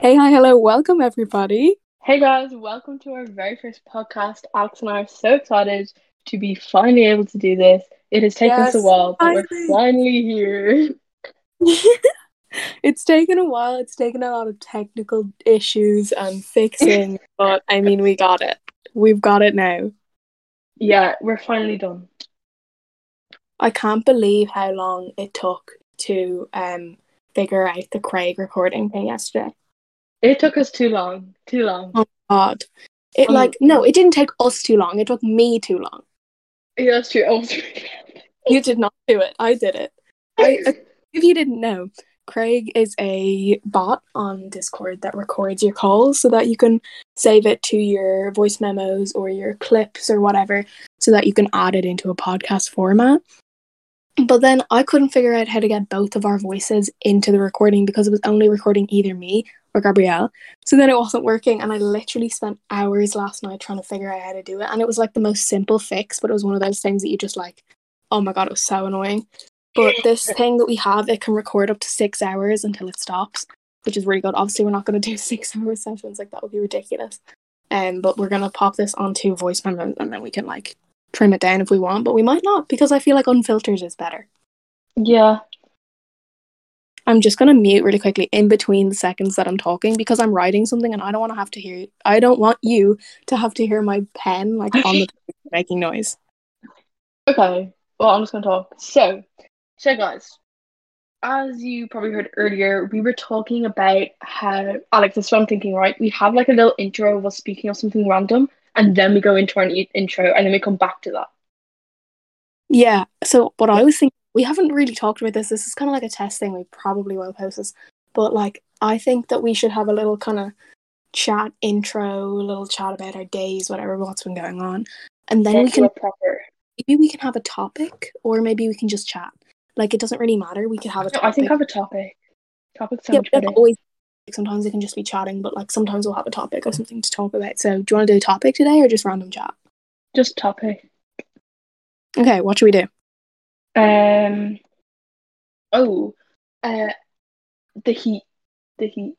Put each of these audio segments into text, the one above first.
Hey, hi, hello, welcome everybody. Hey guys, welcome to our very first podcast. Alex and I are so excited to be finally able to do this. It has taken us a while, but we're finally. finally here. it's taken a while, it's taken a lot of technical issues and fixing, but I mean, we got it. We've got it now. Yeah, we're finally done. I can't believe how long it took to um figure out the Craig recording thing yesterday. It took us too long. Too long. Oh God. It Um, like no, it didn't take us too long. It took me too long. Yeah, that's true. Oh, You did not do it. I did it. I, if you didn't know, Craig is a bot on Discord that records your calls so that you can save it to your voice memos or your clips or whatever so that you can add it into a podcast format. But then I couldn't figure out how to get both of our voices into the recording because it was only recording either me or Gabrielle. So then it wasn't working, and I literally spent hours last night trying to figure out how to do it. And it was like the most simple fix, but it was one of those things that you just like, oh my god, it was so annoying. But this thing that we have, it can record up to six hours until it stops, which is really good. Obviously, we're not going to do six hour sessions, like that would be ridiculous. Um, but we're going to pop this onto voice memos and then we can like trim it down if we want, but we might not because I feel like unfiltered is better. yeah. I'm just gonna mute really quickly in between the seconds that I'm talking because I'm writing something and I don't want to have to hear. I don't want you to have to hear my pen like on the making noise. Okay. Well, I'm just gonna talk. So, so guys, as you probably heard earlier, we were talking about how ah, Alex. That's what I'm thinking, right? We have like a little intro of us speaking of something random, and then we go into our intro, and then we come back to that. Yeah. So what I was thinking, we haven't really talked about this. This is kind of like a test thing. We probably will post this, but like I think that we should have a little kind of chat intro, a little chat about our days, whatever, what's been going on, and then we Let's do can proper. maybe we can have a topic, or maybe we can just chat. Like it doesn't really matter. We could have a No, topic. I think I have a topic. Topic Yeah, sounds not always. Sometimes it can just be chatting, but like sometimes we'll have a topic or something to talk about. So, do you want to do a topic today or just random chat? Just topic. Okay, what should we do? Um. Oh. Uh. The heat. The heat.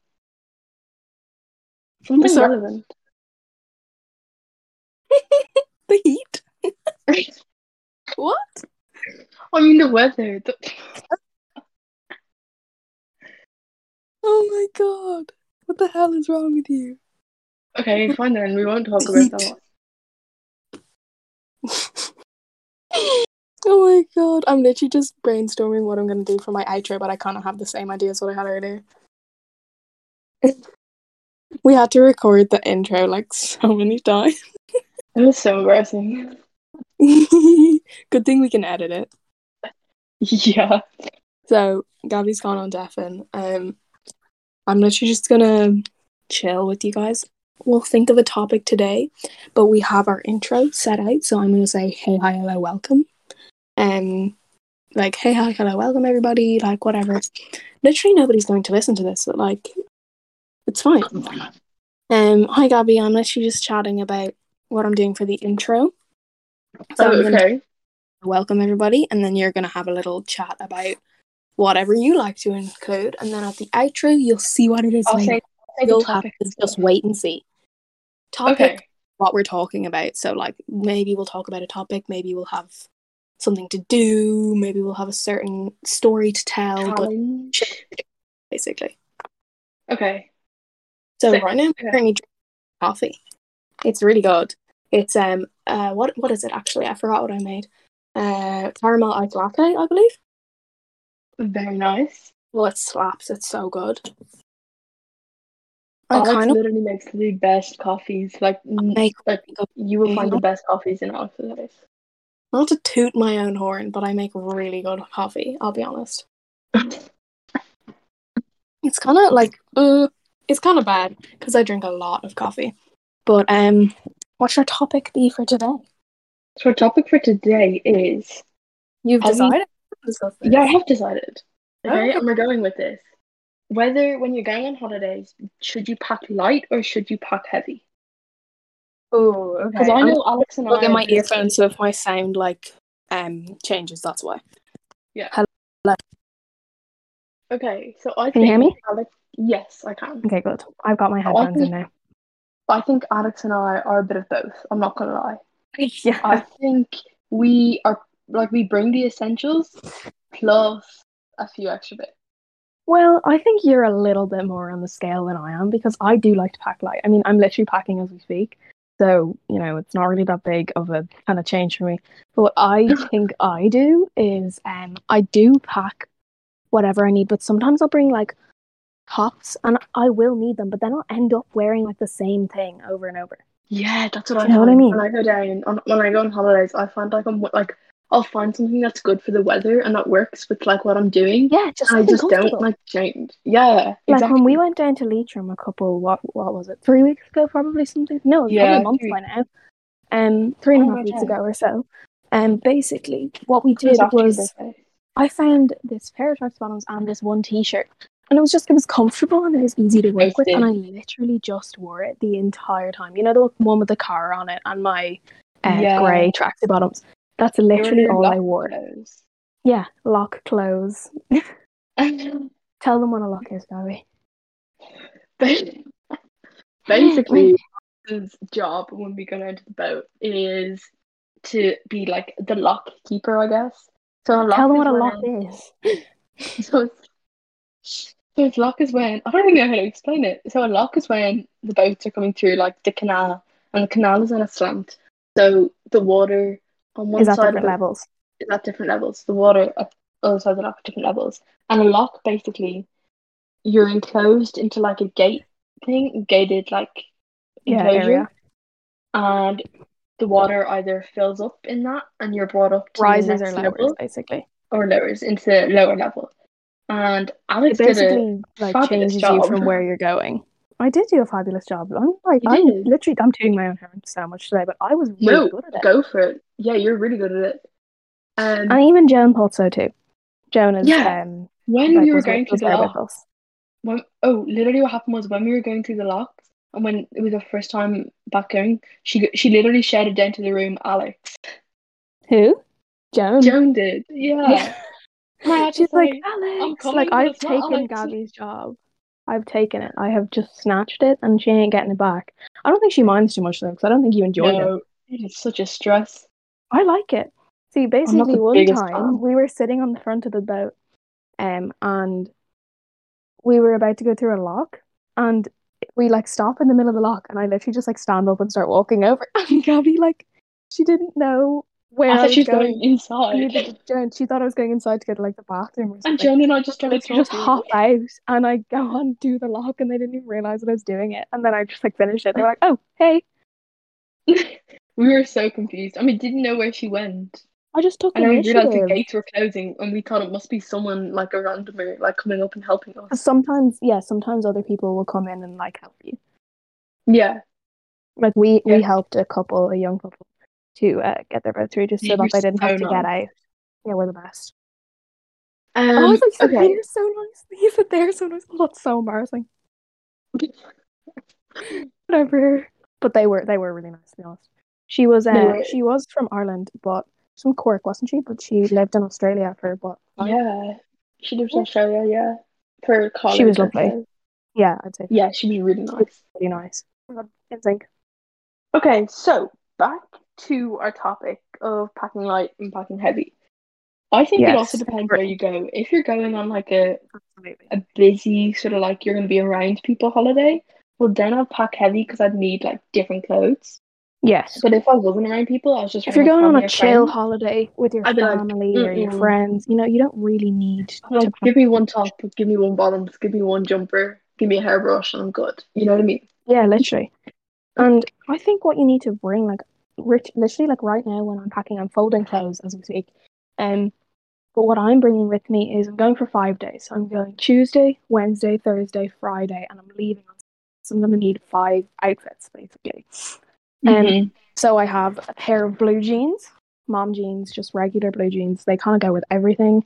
Something Sorry. relevant. The heat. What? I mean the weather. The... Oh my god! What the hell is wrong with you? Okay, fine then. We won't talk The about heat. that. oh my god! I'm literally just brainstorming what I'm gonna do for my outro, but I kind of have the same idea as what I had earlier. we had to record the intro like so many times. It was so embarrassing. Good thing we can edit it. Yeah. So Gabby's gone on deafen. Um, I'm literally just gonna chill with you guys. We'll think of a topic today, but we have our intro set out. So I'm gonna say, "Hey, hi, hello, welcome." Um, like, "Hey, hi, hello, welcome, everybody." Like, whatever. Literally, nobody's going to listen to this. But like, it's fine. Um, hi, Gabby. I'm literally just chatting about what I'm doing for the intro. So Oh, okay. welcome everybody, and then you're gonna have a little chat about whatever you like to include, and then at the outro you'll see what it is. I'll say, I'll say the you'll have topic. to just wait and see. Topic, Okay. what we're talking about. So like maybe we'll talk about a topic, maybe we'll have something to do, maybe we'll have a certain story to tell, but basically. Okay. So Sick. right now I'm currently drinking coffee. It's really good. It's um uh what what is it actually? I forgot what I made. Uh caramel iced latte, I believe. Very nice. Well, it slaps. It's so good. I Alex kind of literally makes the best coffees. Like, make like you will find the best coffees in place. Not to toot my own horn, but I make really good coffee. I'll be honest. It's kind of like uh, it's kind of bad because I drink a lot of coffee. But um, what's your topic be for today? So our topic for today is You've decided. yeah, I have decided. Okay, Okay. and we're going with this. Whether when you're going on holidays, should you pack light or should you pack heavy? Oh, okay. Because I I'm know Alex and I. in my earphones, so if my sound like um changes, that's why. Yeah. Hello. Okay, so I Can you hear me? Alex, Yes, I can. Okay, good. I've got my headphones in think- now. I think Alex and I are a bit of both. I'm not gonna lie. yeah. I think we are like we bring the essentials plus a few extra bits. Well, I think you're a little bit more on the scale than I am because I do like to pack light. I mean, I'm literally packing as we speak. So, you know, it's not really that big of a kind of change for me. But what I think I do is um I do pack whatever I need, but sometimes I'll bring like hops and I will need them, but then I'll end up wearing like the same thing over and over. Yeah, that's what I you know what I mean? when I go down on when I go on holidays. I find like I'm like I'll find something that's good for the weather and that works with like what I'm doing. Yeah, just I just don't like change. Yeah, Like exactly. when we went down to Leitrim a couple, what what was it, three weeks ago, probably something. No, Yeah, probably months three- by now. Um, three and a Oh half weeks God. ago or so. And basically, what we did was. I found this pair of tracksuit bottoms and this one T-shirt, and it was just it was comfortable and it was easy to work with, and I literally just wore it the entire time. You know the one with the car on it and my uh, Yeah. grey tracksuit bottoms. That's literally all I wore. clothes. Yeah, lock clothes. Tell them what a lock is, Gabby. Basically, his job when we go into the boat is to be like the lock keeper, I guess. So a lock Tell them what a lock is. So so it's lock is when I don't even know how to explain it. So a lock is when the boats are coming through like the canal, and the canal is on a slant. So the water on one Is at side different it levels. is at different levels. The water at the other side of the lock at different levels. And a lock basically you're enclosed into like a gate thing, gated like Yeah, enclosure. area. And the water either fills up in that and you're brought up to Rises or lowers, level basically. or lowers into the lower level. And It Alex a basically like changes job. you from where you're going. I did do a fabulous job. I'm like, I'm literally, I'm tooting my own so much today, but I was really no, good at it. go for it. Yeah, you're really good at it. Um, And even Joan thought so too. Joan is Yeah. um when like, we were was, going with, through was the lock, when oh literally what happened was when we were going through the locks and when it was the first time back going she she literally shouted down to the room alex Who? Joan. joan did yeah I She's like, say, Alex, like I've taken Alex." Gabby's job. I've taken it. I have just snatched it, and she ain't getting it back. I don't think she minds too much though, because I don't think you enjoyed it. no it is such a stress I like it. See, basically, one time fan. we were sitting on the front of the boat, um, and we were about to go through a lock, and we like stop in the middle of the lock, and I literally just like stand up and start walking over, and Gabby like she didn't know where i thought she was going. going inside Neither did Joan. She thought I was going inside to go to like the bathroom or something. and joan and i just started literally just hop out and I go on do the lock and they didn't even realize that I was doing it. And then I just like finished it. They were like, oh, hey. we were so confused I mean, didn't know where she went I just took and then we realized the gates were closing and we thought it must be someone like a randomer like coming up and helping us Sometimes, yeah, sometimes other people will come in and like help you. yeah Like we we helped a couple, a young couple, to uh, get their boat through just so You that were they didn't have so to get nice. out. Yeah, we're the best. um, oh, I was like, you said okay. they're so nice. You said they're so nice. Oh, that's so embarrassing. Whatever. But they were they were really nice to be honest. She was uh, They were. she was from Ireland, but from Cork, wasn't she? But she lived in Australia for what? five- Yeah, she lives in Yeah. Australia. Yeah, for college. She was lovely. say. Yeah, I'd say Yeah, she was really nice. Really nice. My God, in sync. Okay, so back to our topic of packing light and packing heavy. I think it also depends where you go. If you're going on like a, Absolutely. a busy sort of like you're going to be around people holiday, well then I'd pack heavy because I'd need like different clothes. Yes. But if I wasn't around people, I was just If you're going on a chill friends, holiday with your I'd like, family or your friends, you know, you don't really need like, to give me one top, give me one bottoms, give me one jumper, give me a hairbrush, and I'm good. You know what I mean? Yeah, literally. And I think what you need to bring, like, rit- literally, like right now when I'm packing, I'm folding clothes as we speak. Um, but what I'm bringing with me is I'm going for five days. So I'm going Tuesday, Wednesday, Thursday, Friday, and I'm leaving on. So I'm going to need five outfits basically. Um, Mhm. So I have a pair of blue jeans, mom jeans, just regular blue jeans. They kind of go with everything.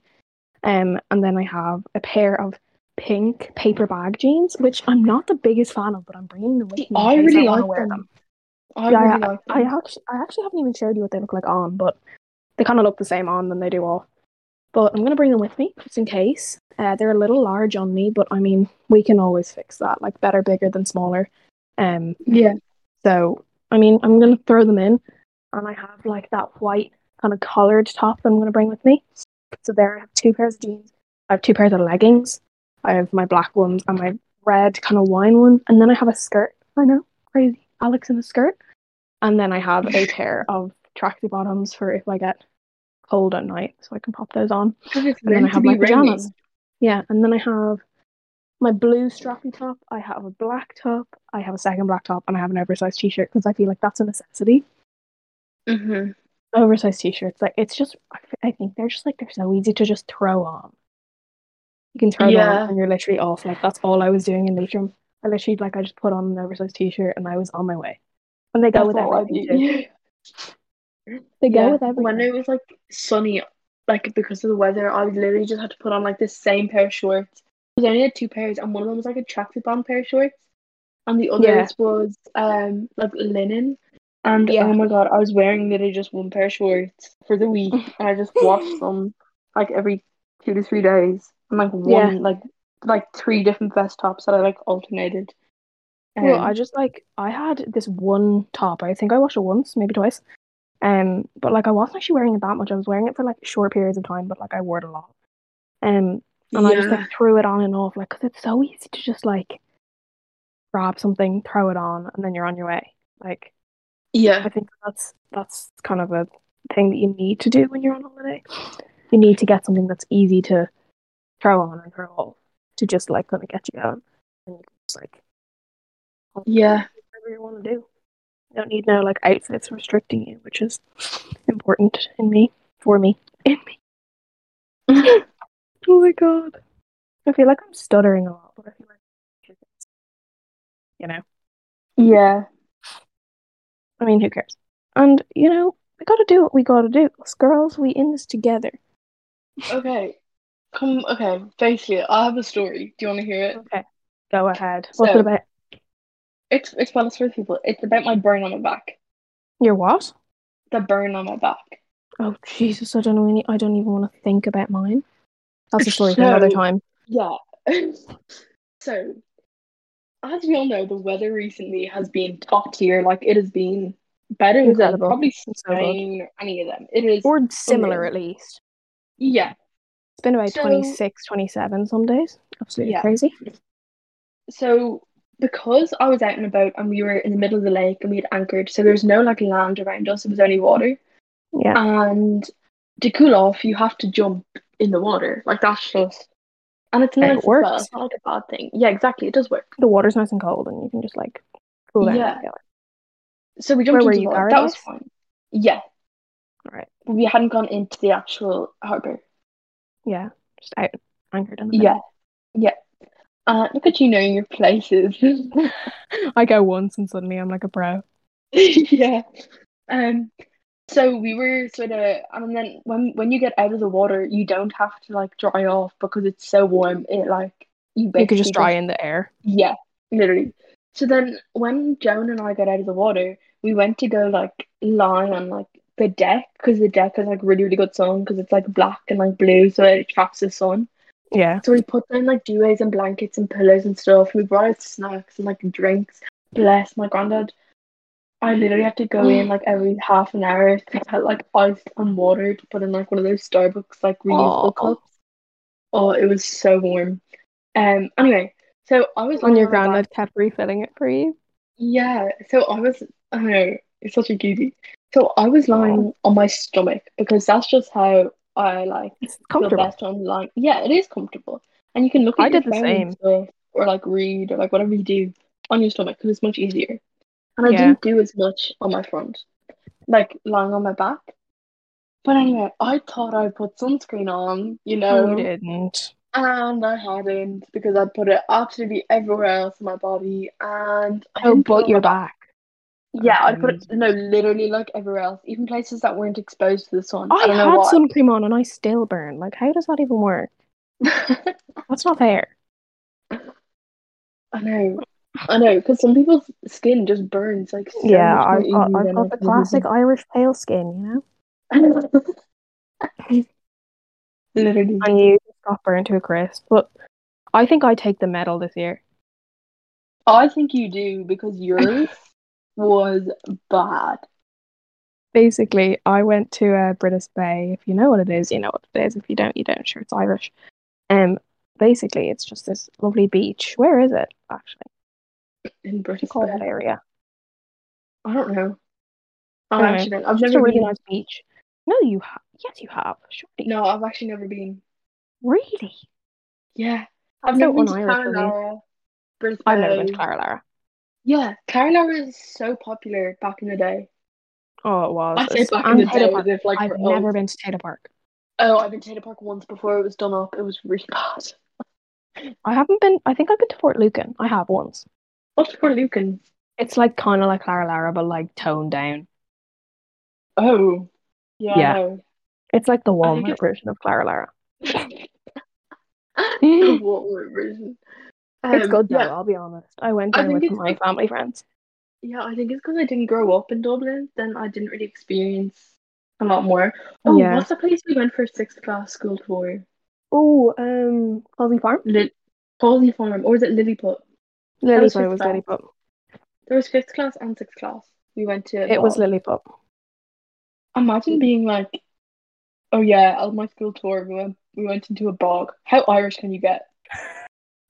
Um, and then I have a pair of pink paper bag jeans, which I'm not the biggest fan of, but I'm bringing them with me. I really like wear them. I Yeah, really like them. I actually, I actually haven't even showed you what they look like on, but they kind of look the same on than they do off. but I'm gonna bring them with me just in case. Uh, they're a little large on me, but I mean we can always fix that. Like better bigger than smaller. Um, Yeah. so I mean I'm gonna throw them in, and I have like that white kind of collared top that I'm gonna bring with me. So there I have two pairs of jeans. I have two pairs of leggings. I have my black ones and my red kind of wine one, and then I have a skirt. I know, crazy. Alex in a skirt, and then I have a pair of tracksuit bottoms for if I get cold at night, so I can pop those on. And then I have my pajamas. Yeah, and then I have my blue strappy top. I have a black top. I have a second black top, and I have an oversized t-shirt because I feel like that's a necessity. Mm-hmm. Oversized t-shirts, like it's just, I think they're just like they're so easy to just throw on. You can throw them on and you're literally off. Like that's all I was doing in Leitrim. I literally like I just put on an oversized t-shirt and I was on my way. And they go That's with everything They go Yeah, with everything. When it was like sunny, like because of the weather, I literally just had to put on like the same pair of shorts. Because I only had two pairs, and one of them was like a tracksuit bond pair of shorts, and the other Yeah. was um like linen. And Yeah. oh my god, I was wearing literally just one pair of shorts for the week, and I just washed them like every two to three days, and like one Yeah. like like three different vest tops that I like alternated. Well, Um, I just like I had this one top. I think I washed it once, maybe twice. Um, but like I wasn't actually wearing it that much. I was wearing it for like short periods of time, but like I wore it a lot. Um, and I just like threw it on and off, like because it's so easy to just like grab something, throw it on, and then you're on your way. Like yeah, I think that's that's kind of a thing that you need to do when you're on holiday. You need to get something that's easy to throw on and throw off to just like kind of get you going, and you can just like yeah. whatever you want to do. You don't need no like outfits restricting you, which is important in me, for me, in me. Oh my god. I feel like I'm stuttering a lot, but I feel like you know. Yeah. I mean, who cares? And you know, we gotta do what we gotta do. Us girls, we in this together. Okay. Come. Okay. Basically, I have a story. Do you want to hear it? Okay, go ahead. What's So- it about? It's it's well, it's for people. It's about my burn on my back. Your what? The burn on my back. Oh Jesus! I don't know any. I don't even want to think about mine. That's a story for another time. Yeah. so, as we all know, the weather recently has been top tier. Like it has been better Incredible. than probably It's so. Spain or any of them. It is. Or similar unreal. at least. Yeah. It's been about So- 26, 27 some days. Absolutely Yeah. crazy. So because I was out and about and we were in the middle of the lake and we had anchored, so there's no like land around us. It was only water. Yeah. And to cool off, you have to jump in the water. Like that's just, and it's And it nice as well. works. It's not like a bad thing. Yeah, exactly. It does work. The water's nice and cold, and you can just like cool down. Yeah. So we jumped Where into the water. That was fine. Yeah, Right. we hadn't gone into the actual harbor. Yeah. Just out anchored in the middle. Yeah, yeah. Uh, look at you knowing your places. I go once and suddenly I'm like a pro. yeah. Um. So we were sort of, and then when when you get out of the water, you don't have to like dry off because it's so warm. It like you You could just dry in the air. Yeah, literally. So then when Joan and I got out of the water, we went to go like lie on like the deck because the deck has like really really good sun because it's like black and like blue, so it attracts the sun. Yeah. So we put down like duvets and blankets and pillows and stuff. We brought out snacks and like drinks. Bless my granddad. I literally had to go in like every half an hour to get like ice and water to put in like one of those Starbucks like reusable cups. Oh, it was so warm. Um. Anyway, so I was your on my granddad kept refilling it for you. yeah, so I was, I don't know, it's such a cutie. So I was lying on my stomach because that's just how I like It's comfortable. best on lying. Yeah, it is comfortable, and you can look at I your did the same. stuff, or like read, or like whatever you do on your stomach because it's much easier. And I Yeah. didn't do as much on my front, like lying on my back. But anyway, I thought I put sunscreen on, you know, No, you didn't. and I hadn't because I'd put it absolutely everywhere else in my body, and I Oh, but your back. Yeah, I put it no, literally like everywhere else, even places that weren't exposed to the sun. I, I don't know had why. sun cream on and I still burn. Like, how does that even work? That's not fair. I know, I know, because some people's skin just burns like so yeah, I've got, I've got the classic people. Irish pale skin, you know? Literally. and you got burned to a crisp. But I think I take the medal this year. I think you do because yours was bad. Basically, I went to uh, Brittas Bay. If you know what it is, you know what it is. If you don't, you don't. Sure, it's Irish. Um, basically, it's just this lovely beach. Where is it actually? In What do you Brittas that Bay. area? I don't know. I Anyway, actually don't. I've never a really been. nice beach. No, you have. Yes, you have. Surely. No, I've actually never been. Really? Yeah. I've That's never been to. Clara, Brittas I've never been to Bay. Clara Yeah, Clara is so popular back in the day. Oh, it was. I say back in and the Tayto day Park. if like I've never old. been to Tayto Park. Oh, I've been to Tayto Park once before it was done up. It was really bad. I haven't been. I think I've been to Fort Lucan. I have once. What's for Lucan? It's like kind of like Clara Lara, but like toned down. Oh, yeah. Yeah. It's like the Walmart version of Clara Lara. the Walmart version. It's Um, good though. Yeah, I'll be honest. I went I there think with my family friends. yeah. I think it's because I didn't grow up in Dublin. Then I didn't really experience a lot more. Oh, Yeah. what's the place we went for sixth class school tour? Oh, um, Causey Farm. Lil- Causey Farm, or was it Lilliput? Lilliput was was. Lilliput. There was fifth class and sixth class. We went to. It was. Lilliput. Imagine being like, oh yeah, on my school tour we went we went into a bog. How Irish can you get?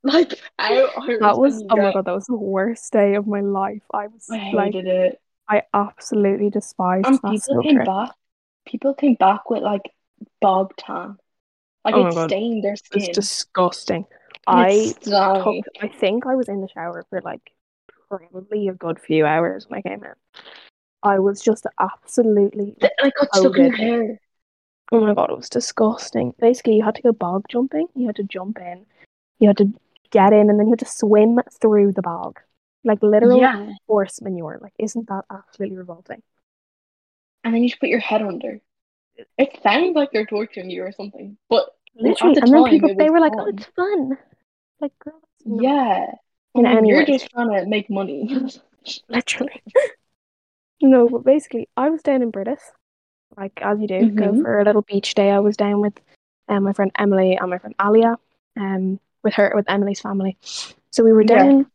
Like how Irish That was oh my god, that was the worst day of my life. I was I like, hated it. I absolutely despised And that people came trip. back. People came back with like bog tan. Like Oh it stained their It was skin. disgusting. And I took, I think I was in the shower for like probably a good few hours when I came in. I was just absolutely I got stuck in hair. Oh my god, it was disgusting. Basically, you had to go bog jumping. You had to jump in. You had to get in, and then you had to swim through the bog, like literal Yeah. horse manure. Like, isn't that absolutely revolting? And then you just put your head under. It sounds like they're torturing you or something. But Literally, the and then people they were like, "Oh, it's fun." Like, girl. Yeah. In And any you're just trying to make money. literally. no, but basically, I was down in Brittas, like as you do, go Mhm. for a little beach day. I was down with um, my friend Emily and my friend Alia, um, with her with Emily's family. So we were Yeah. down.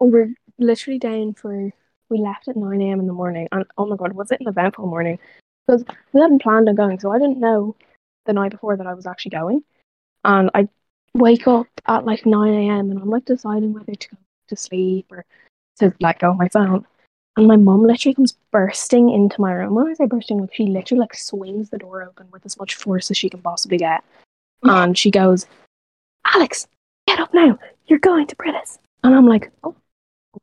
We were literally down for. We left at nine a.m. in the morning, and oh my god, was it an eventful morning? Because we hadn't planned on going, so I didn't know the night before that I was actually going, and I wake up at like nine a.m. and I'm like deciding whether to go to sleep or to like go on my phone. And my mom literally comes bursting into my room. When I say bursting, like she literally like swings the door open with as much force as she can possibly get. And she goes, Alex, get up now. You're going to Brittas. And I'm like, oh,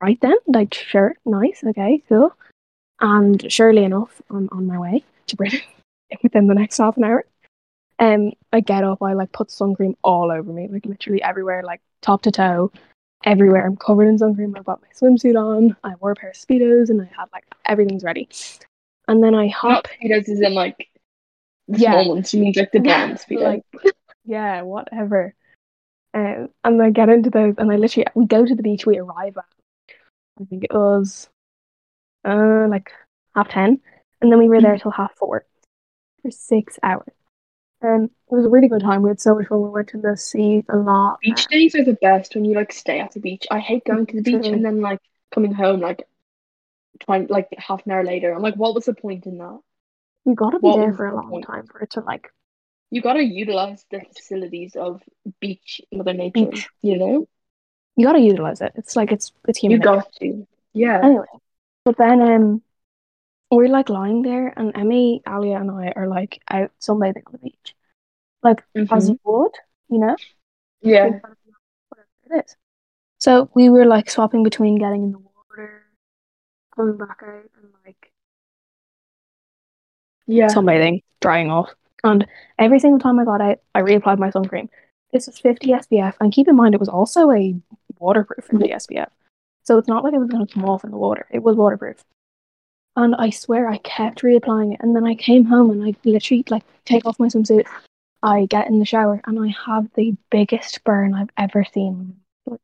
right then. Like, sure, nice, okay, cool. And surely enough, I'm on my way to Brittas within the next half an hour. Um, I get up, I like put sun cream all over me, like literally everywhere, like top to toe everywhere. I'm covered in sun cream. I've got my swimsuit on. I wore a pair of speedos, and I had like everything's ready. And then I hop. Not speedos is in like the Yeah. small ones. She means like the Yeah, brown speedo. like yeah, whatever. Um, and I get into those, and I literally we go to the beach. We arrive at I think it was uh like half ten, and then we were there till half four for six hours. And it was a really good time. We had so much fun. We went to the sea a lot. beach days are the best when you like stay at the beach. I hate going to the beach and then like coming home like trying like half an hour later. I'm like, what was the point in that? You gotta be What there for a long point? time for it to like You gotta utilize the facilities of beach Mother Nature. Beach. You know, you gotta utilize it. It's like it's it's you human. nature. got to. Yeah. Anyway, but then um, we're like lying there, and Emmy, Alia, and I are like out sunbathing on the beach, like as Mhm. you would, you know. Yeah. Whatever it is. So we were like swapping between getting in the water, coming back out, and like Yeah. sunbathing, drying off. And every single time I got out, I reapplied my sun cream. This was 50 SPF, and keep in mind it was also a waterproof 50 SPF. So it's not like it was going to come off in the water. It was waterproof. And I swear I kept reapplying it. And then I came home and I literally like take off my swimsuit. I get in the shower and I have the biggest burn I've ever seen. Like,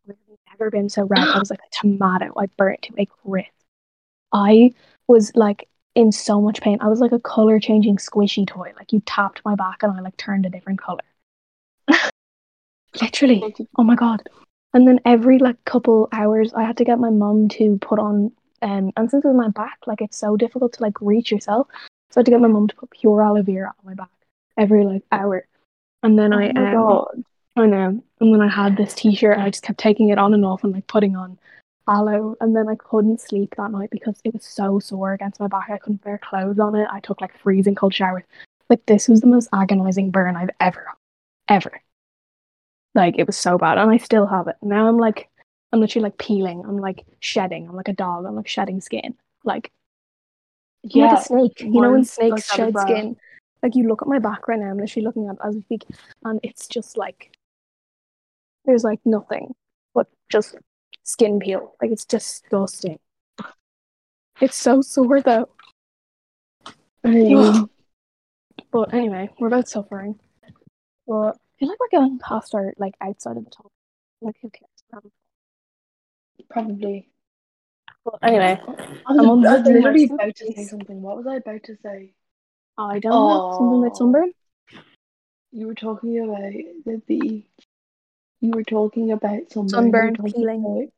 never been so red. I was like a tomato. I burnt to a crisp. I was like in so much pain. I was like a color changing squishy toy. Like you tapped my back and I like turned a different color. Literally. Oh my god. And then every like couple hours I had to get my mum to put on um and since it was my back, like it's so difficult to like reach yourself. So I had to get my mum to put pure aloe vera on my back every like hour. And then Oh I my um, god. I know. And when I had this t-shirt, I just kept taking it on and off and like putting on aloe. And then I couldn't sleep that night because it was so sore against my back. I couldn't wear clothes on it. I took like freezing cold showers. Like this was the most agonizing burn I've ever, ever. Like it was so bad, and I still have it. Now I'm like, I'm literally like peeling. I'm like shedding. I'm like a dog. I'm like shedding skin. Like Yeah. like a snake. You know when snakes like shed skin? Like you look at my back right now, I'm literally looking at it as we speak, and it's just like there's like nothing but just skin peel. Like it's disgusting. It's so sore though. Um, But anyway, we're both suffering. But I feel like we're going past our like outside of the top. Like who cares? Um, probably. But anyway, I was, I'm I was literally about to say something. What was I about to say? I don't know something about Oh. sunburn. You were talking about the beach. You were talking about. You Sunburn, peeling. about-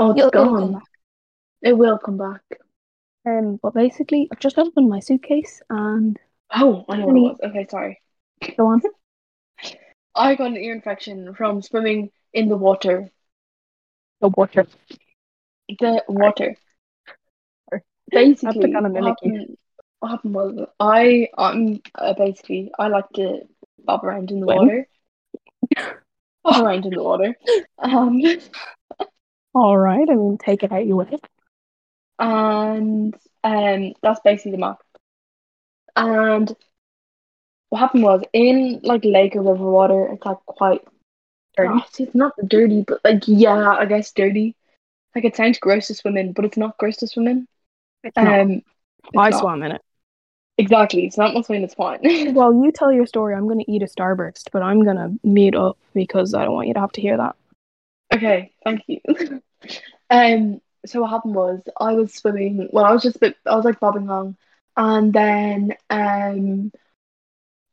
Oh, it's it'll gone. It will come back. Um, but basically, I've just opened my suitcase and Oh, I know what it was. Okay, sorry. go on. I got an ear infection from swimming in the water. The water. The water. Sorry. Basically, what happened, what happened was I um uh, basically I like to bob around in the Swim? water. Around in the water. Um All right, I mean, take it out you will. and um that's basically the map. And what happened was in like lake or river water, it's like quite Dirty. Oh, it's not dirty, but like yeah, I guess dirty. Like it sounds gross to swim in, but it's not gross to swim in. It's not. Um, it's I not. swam in it. Exactly, it's not swimming. It's fine. Well, you tell your story. I'm going to eat a Starburst, but I'm going to mute up because I don't want you to have to hear that. okay, thank you. um, so what happened was I was swimming. Well, I was just a bit. I was like bobbing along, and then um,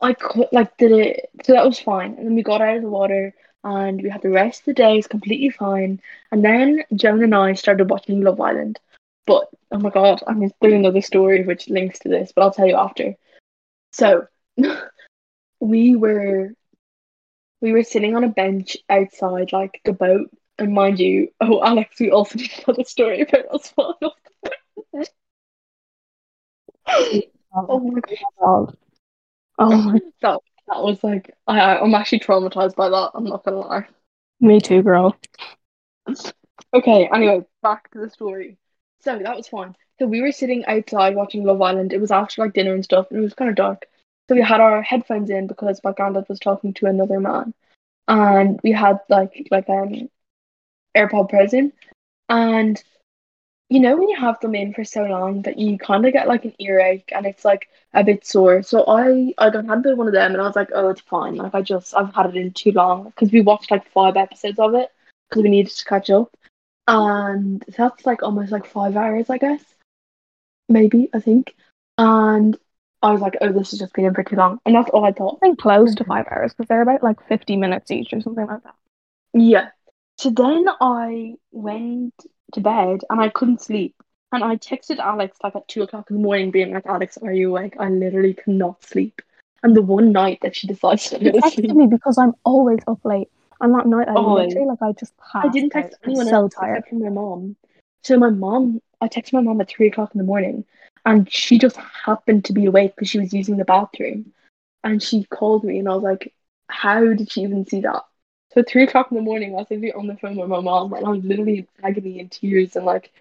I could like did it. So that was fine, and then we got out of the water. And we had the rest of the day It's completely fine. And then Joan and I started watching Love Island. But oh my god, I'm mean, there's another story which links to this, but I'll tell you after. So we were we were sitting on a bench outside like the boat, and mind you, oh Alex, we also need another story about us falling off. Oh my god, Oh my, that that was like I I- I'm actually traumatized by that. I'm not gonna lie. me too, girl. Okay, anyway, back to the story. So that was fine. So we were sitting outside watching Love Island. It was after like dinner and stuff, and it was kind of dark. So we had our headphones in because my granddad was talking to another man, and we had like like um AirPod Pros in, and you know when you have them in for so long that you kind of get like an earache and it's like a bit sore. So I I got had one of them, and I was like, oh, it's fine. Like I just I've had it in too long because we watched like five episodes of it because we needed to catch up and that's like almost like five hours, I guess, maybe I think. And I was like, oh, this has just been in for too long, and that's all I thought. I think close to mm-hmm. five hours because they're about like 50 minutes each or something like that. Yeah. So then I went to bed and I couldn't sleep, and I texted Alex like at two o'clock in the morning, being like, Alex, are you awake? I literally cannot sleep. And the one night that she decides to go to sleep, me because I'm always up late. And that night, I Always. Oh, literally, like, I just passed I didn't text I'm anyone so else tired. except my mom. So my mom, I texted my mom at three o'clock in the morning, and she just happened to be awake because she was using the bathroom, and she called me, and I was like, "How did she even see that?" So at three o'clock in the morning, I was literally on the phone with my mom, and I was literally in agony and tears, and like,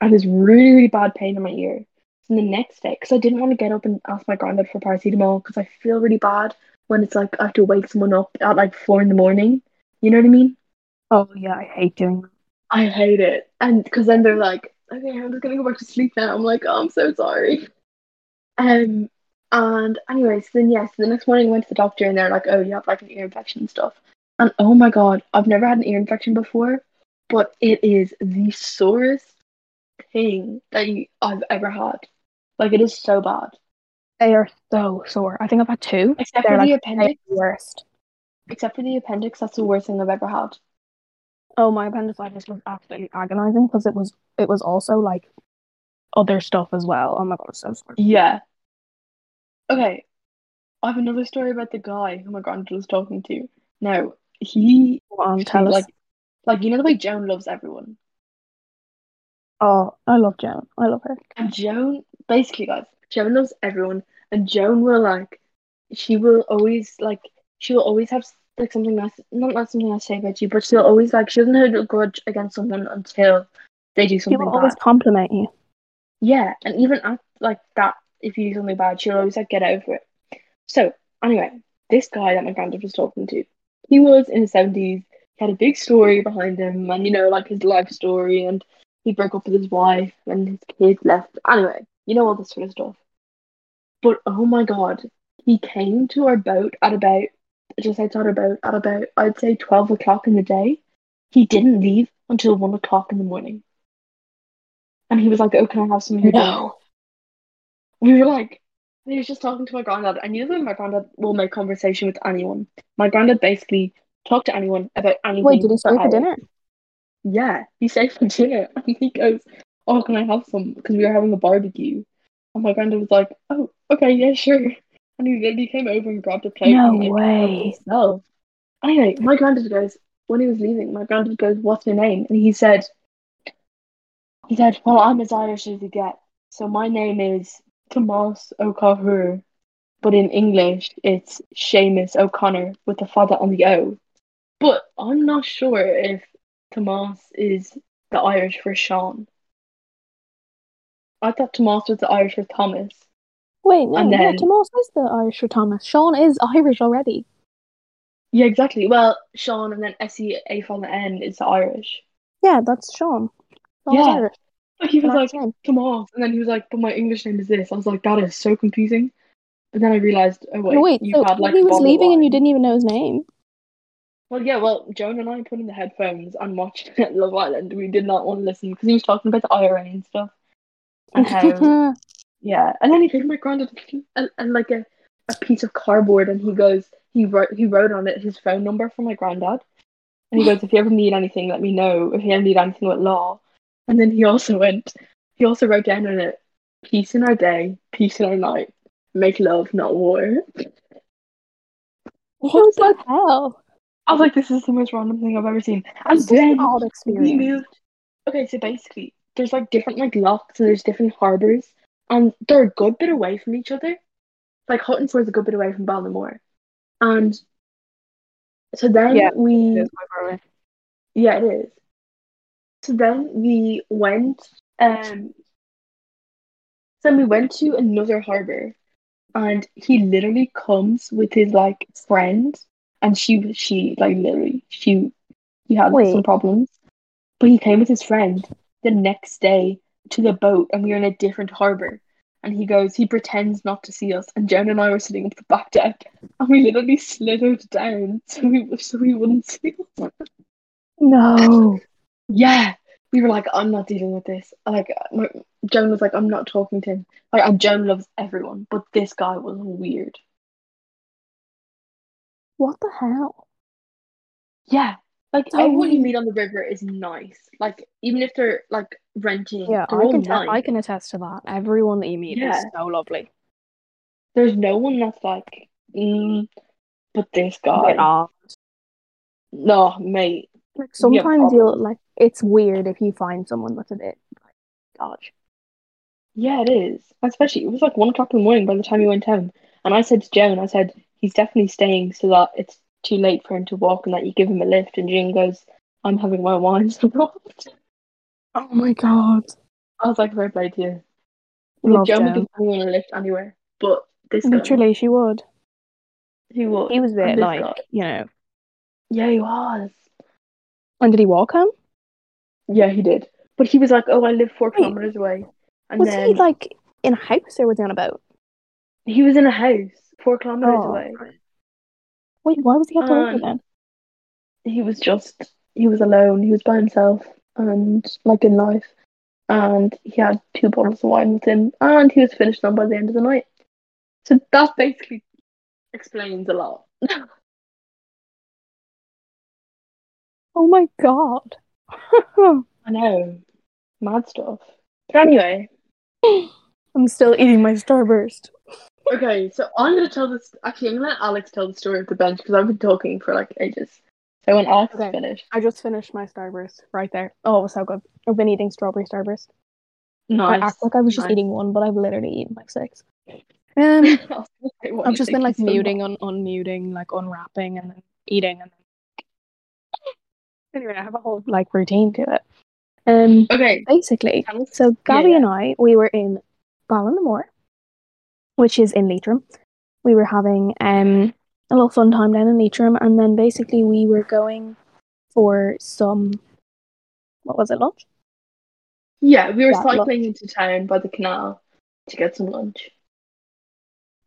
I had this really really bad pain in my ear. And the next day, because I didn't want to get up and ask my granddad for paracetamol, because I feel really bad when it's like I have to wake someone up at like four in the morning. You know what I mean? Oh, yeah, I hate doing that. I hate it. And because then they're like, okay, I'm just gonna go back to sleep now. I'm like, oh, I'm so sorry. Um, and anyways, so then yes, the next morning I went to the doctor and they're like, oh, you have like an ear infection and stuff. And oh my god, I've never had an ear infection before, but it is the sorest thing that you, I've ever had. Like it is so bad. They are so sore. I think I've had two. Except They're for the like appendix. the worst. Except for the appendix, that's the worst thing I've ever had. Oh, my appendicitis was absolutely agonizing because it was it was also like other stuff as well. Oh my god, it's so sore. Yeah. Okay. I have another story about the guy who my granddad was talking to. Now, he on, tell us. like like you know the way Joan loves everyone. Oh, I love Joan. I love her. And Joan basically guys, Joan loves everyone and Joan will like she will always like she will always have like something nice not like something nice to say about you, but she'll always like she doesn't hold a grudge against someone until they do something. She will bad. always compliment you. Yeah, and even at like that, if you do something bad, she'll always like get over it. So anyway, this guy that my granddad was talking to, he was in his seventies. He had a big story behind him, and you know, like his life story, and he broke up with his wife, and his kids left. Anyway, you know all this sort of stuff. But oh my god, he came to our boat at about just outside our boat at about I'd say twelve o'clock in the day. He didn't leave until one o'clock in the morning. And he was like, Oh, can I have some your? No. we were like, he was just talking to my granddad, and when my granddad will make conversation with anyone. My granddad basically talked to anyone about anything. Wait, did he stay for dinner? Yeah, he stayed for dinner, and he goes, "Oh, can I have some?" Because we were having a barbecue, and my granddad was like, "Oh, okay, yeah, sure." And he literally came over and grabbed a plate No and way. himself. Anyway, my granddad goes when he was leaving. My granddad goes, "What's your name?" And he said, "He said, well, I'm as Irish as you get. So my name is Tomas O'Cahur, but in English it's Seamus O'Connor with the father on the O. But I'm not sure if Tomas is the Irish for Sean. I thought Tomas was the Irish for Thomas. Wait, no, And yeah, then- Tomas is the Irish for Thomas. Sean is Irish already. Yeah, exactly. Well, Sean and then S E A from the N is the Irish. Yeah, that's Sean. Sean's Yeah. Irish. Like he was That's like him. Tomas, and then he was like, "But my English name is this." I was like, "That is so confusing." And then I realized, oh wait, No, wait, you so had like he was leaving and you didn't even know his name. Well, yeah, well, Joan and I put in the headphones and watched Love Island. We did not want to listen because he was talking about the IRA and stuff. And how, yeah. And then he gave my granddad and, and like a, a piece of cardboard and he goes, he wrote he wrote on it his phone number for my granddad. And he goes, if you ever need anything, let me know. If you ever need anything with law. And then he also went, he also wrote down on it, peace in our day, peace in our night. Make love, not war. what the hell? I was like, this is the most random thing I've ever seen. And That's such an then odd we moved. Okay, so basically, there's like different like locks and there's different harbors, and they're a good bit away from each other. Like Haughton's Shore is a good bit away from Ballinamore, and so then Yeah, we yeah it is. So then we went um. So then we went to another harbor, and he literally comes with his like friend, and she she like literally she he had Wait. some problems, but he came with his friend the next day to the boat, and we were in a different harbor. And he goes, he pretends not to see us, and Joan and I were sitting up the back deck, and we literally slithered down so we so we wouldn't see us. No. Yeah, we were like, I'm not dealing with this. Like, uh, my, Joan was like, I'm not talking to him. Like, and Joan loves everyone, but this guy was weird. What the hell? Yeah, like everyone you meet on the river is nice. Like, even if they're like renting, Yeah, I can tell. nice. I can attest to that. Everyone that you meet is so lovely. There's no one that's like, mm, but this guy, no, mate. Like Yeah, sometimes you'll like it's weird if you find someone that's a bit like gosh. Yeah, it is. Especially, it was like one o'clock in the morning by the time he went home. And I said to Joan, I said, he's definitely staying so that it's too late for him to walk and that you give him a lift. And Jane goes, I'm having my wine stopped. Oh my god. I was like, fair play to you. Like, Joan would give anyone a lift anywhere. But this guy, Literally she would. he would. He was a And bit this like, guy- you know. yeah, he was. And did he walk home? Yeah, he did. But he was like, oh, I live four Wait, kilometers away. And was then he like in a house or was he on a boat? he was in a house four kilometers Oh. away. Wait, why was he at the Um, then? he was just he was alone he was by himself and like in life and he had two bottles of wine with him, and he was finished them by the end of the night. So that basically explains a lot. Oh my god. I know, mad stuff. But anyway, I'm still eating my Starburst. Okay, so I'm gonna tell this. Actually, I'm gonna let Alex tell the story of the bench because I've been talking for like ages. So when Alex Okay. finished, I just finished my Starburst right there. Oh, it was so good. I've been eating strawberry Starburst. nice. I act like I was just nice. eating one, but I've literally eaten like six. Um, I was gonna say, why I've just been like muting, un- unmuting, like unwrapping, and then eating, and then anyway, I have a whole like routine to it. Um, Okay, basically, so Gabby yeah. and I, we were in Ballinamore, which is in Leitrim. We were having um a little fun time down in Leitrim, and then basically we were going for some what was it lunch? Yeah, we were Yeah, cycling into town by the canal to get some lunch.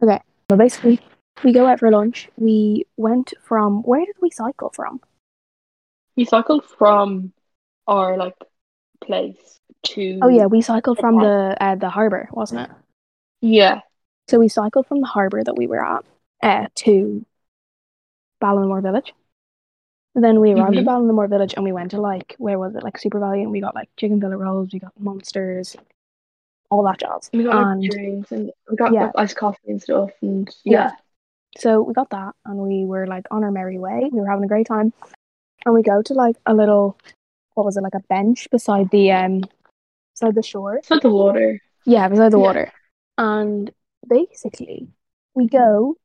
Okay, So basically, we go out for lunch. We went from where did we cycle from? We cycled from our like place to. Oh yeah, we cycled from the uh, the harbour, wasn't it? yeah. So we cycled from the harbour that we were at uh, to Ballinamore Village. And then we arrived Mhm. at Ballinamore Village and we went to like where was it like SuperValu and we got like chicken fillet rolls, we got monsters, all that jazz. We got like drinks and we got Yeah. iced coffee and stuff and Yeah. yeah. so we got that and we were like on our merry way. We were having a great time, and we go to like a little what was it like a bench beside the um beside the shore. Not the water. Yeah, beside the Yeah. water. And basically, we go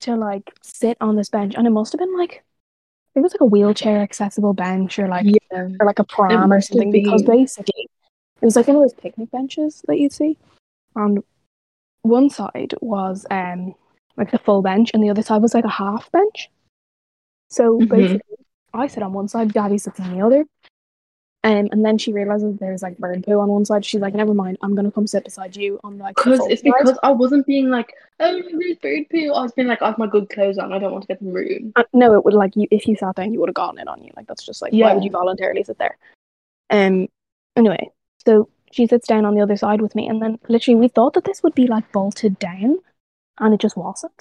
to like sit on this bench, and it must have been like, I think it was like a wheelchair accessible bench or like Yeah. or like a pram or something because basically it was like one of those picnic benches that you'd see. And one side was um like the full bench, and the other side was like a half bench. So Mhm. basically, I sit on one side, Daddy sits on the other. Um, and then she realizes there's like bird poo on one side. She's like, "Never mind, I'm gonna come sit beside you on like Because it's side." because I wasn't being like, oh, there's bird poo. I was being like, I have my good clothes on. I don't want to get them ruined. Uh, no, it would like you if you sat down, you would have gotten it on you. Like that's just like why would you voluntarily sit there? Um. Anyway, so she sits down on the other side with me, and then literally we thought that this would be like bolted down, and it just wasn't.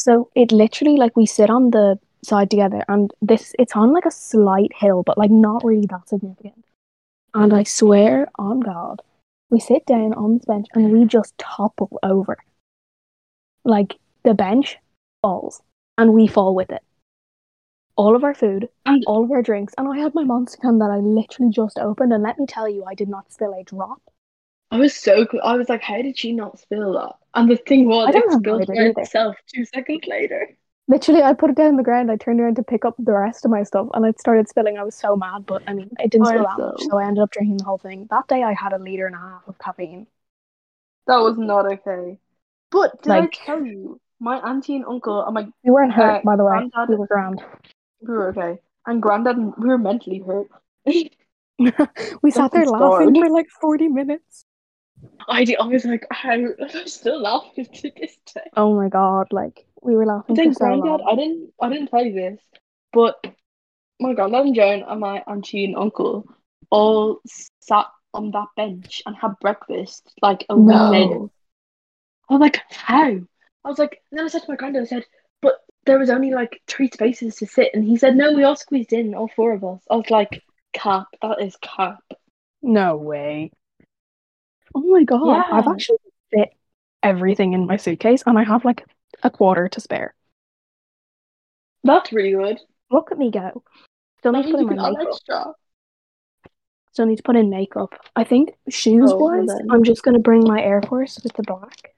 So it literally like we sit on the side together, and this it's on like a slight hill, but like not really that significant. And I swear on God, we sit down on this bench and we just topple over. Like the bench falls, and we fall with it all of our food, And- all of our drinks, and I had my monster can that I literally just opened, and let me tell you, I did not spill a drop. I was so co- I was like, how did she not spill that? And the thing was, it spilled did itself two seconds later. Literally, I put it down on the ground. I turned around to pick up the rest of my stuff, and it started spilling. I was so mad, but I mean, it didn't spill that much, so I ended up drinking the whole thing. That day, I had a liter and a half of caffeine. That was not okay. But did Like- I tell you, my auntie and uncle and my We weren't hurt, Uh, by the way. Granddad- We were grand. we were okay, and granddad we were mentally hurt. we sat there laughing for like forty minutes. I, did- I was like, how? I'm still laughing to this day. Oh my god! Like we were laughing Then so granddad. I didn't, I didn't tell you this, but my granddad and Joan and my auntie and uncle all sat on that bench and had breakfast like a week No. later. I was like, how? I was like, and then I said to my granddad, I said, but there was only like three spaces to sit, and he said, no, we all squeezed in, all four of us. I was like, cap, that is cap. No way. Oh my god. Yeah. I've actually fit everything in my suitcase and I have like a quarter to spare. That's really good. Look at me go. Still need to put in my you can add makeup. extra. Still need to put in makeup. I think shoes Oh, well wise, then. I'm just gonna bring my Air Force with the black.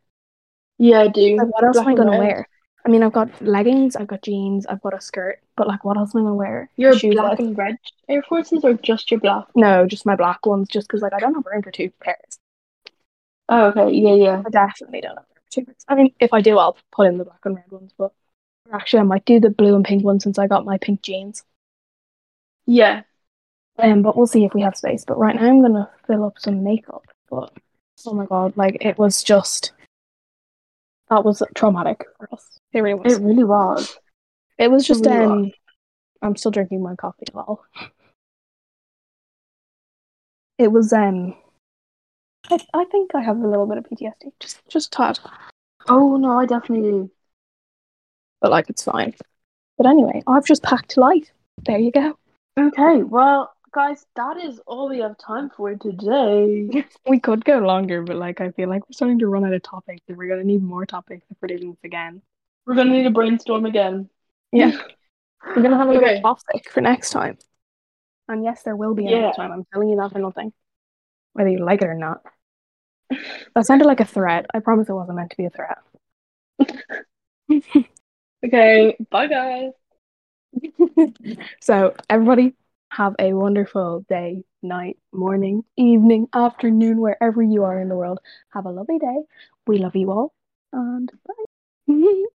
Yeah, I do. Like what else Black am I gonna wear? I mean I've got leggings, I've got jeans, I've got a skirt, but like what else am I gonna wear? Your Shoes black and red Air Forces or just your black? No, just my black ones, just because like I don't have room for two pairs. Oh, okay. Yeah, yeah. I definitely don't have room for two pairs. I mean, if I do, I'll put in the black and red ones, but actually I might do the blue and pink one since I got my pink jeans. Yeah. Um, but we'll see if we have space. But right now I'm gonna fill up some makeup. But oh my god, like it was just that was traumatic for us. It really was. It really was. It was just really um I'm still drinking my coffee lol. It was um I, I think I have a little bit of PTSD, just just tad, Oh no, I definitely do. but like it's fine. But anyway, I've just packed light. There you go. Okay, well, guys, that is all we have time for today. We could go longer, but like I feel like we're starting to run out of topics, and we're gonna need more topics if we're doing this again. We're gonna need a brainstorm again. Yeah, we're gonna have a little topic for next time. And yes, there will be Yeah. next time. I'm telling you that for nothing, whether you like it or not. That sounded like a threat. I promise it wasn't meant to be a threat. Okay, bye guys. so everybody have a wonderful day, night, morning, evening, afternoon, wherever you are in the world. Have a lovely day. We love you all, and bye.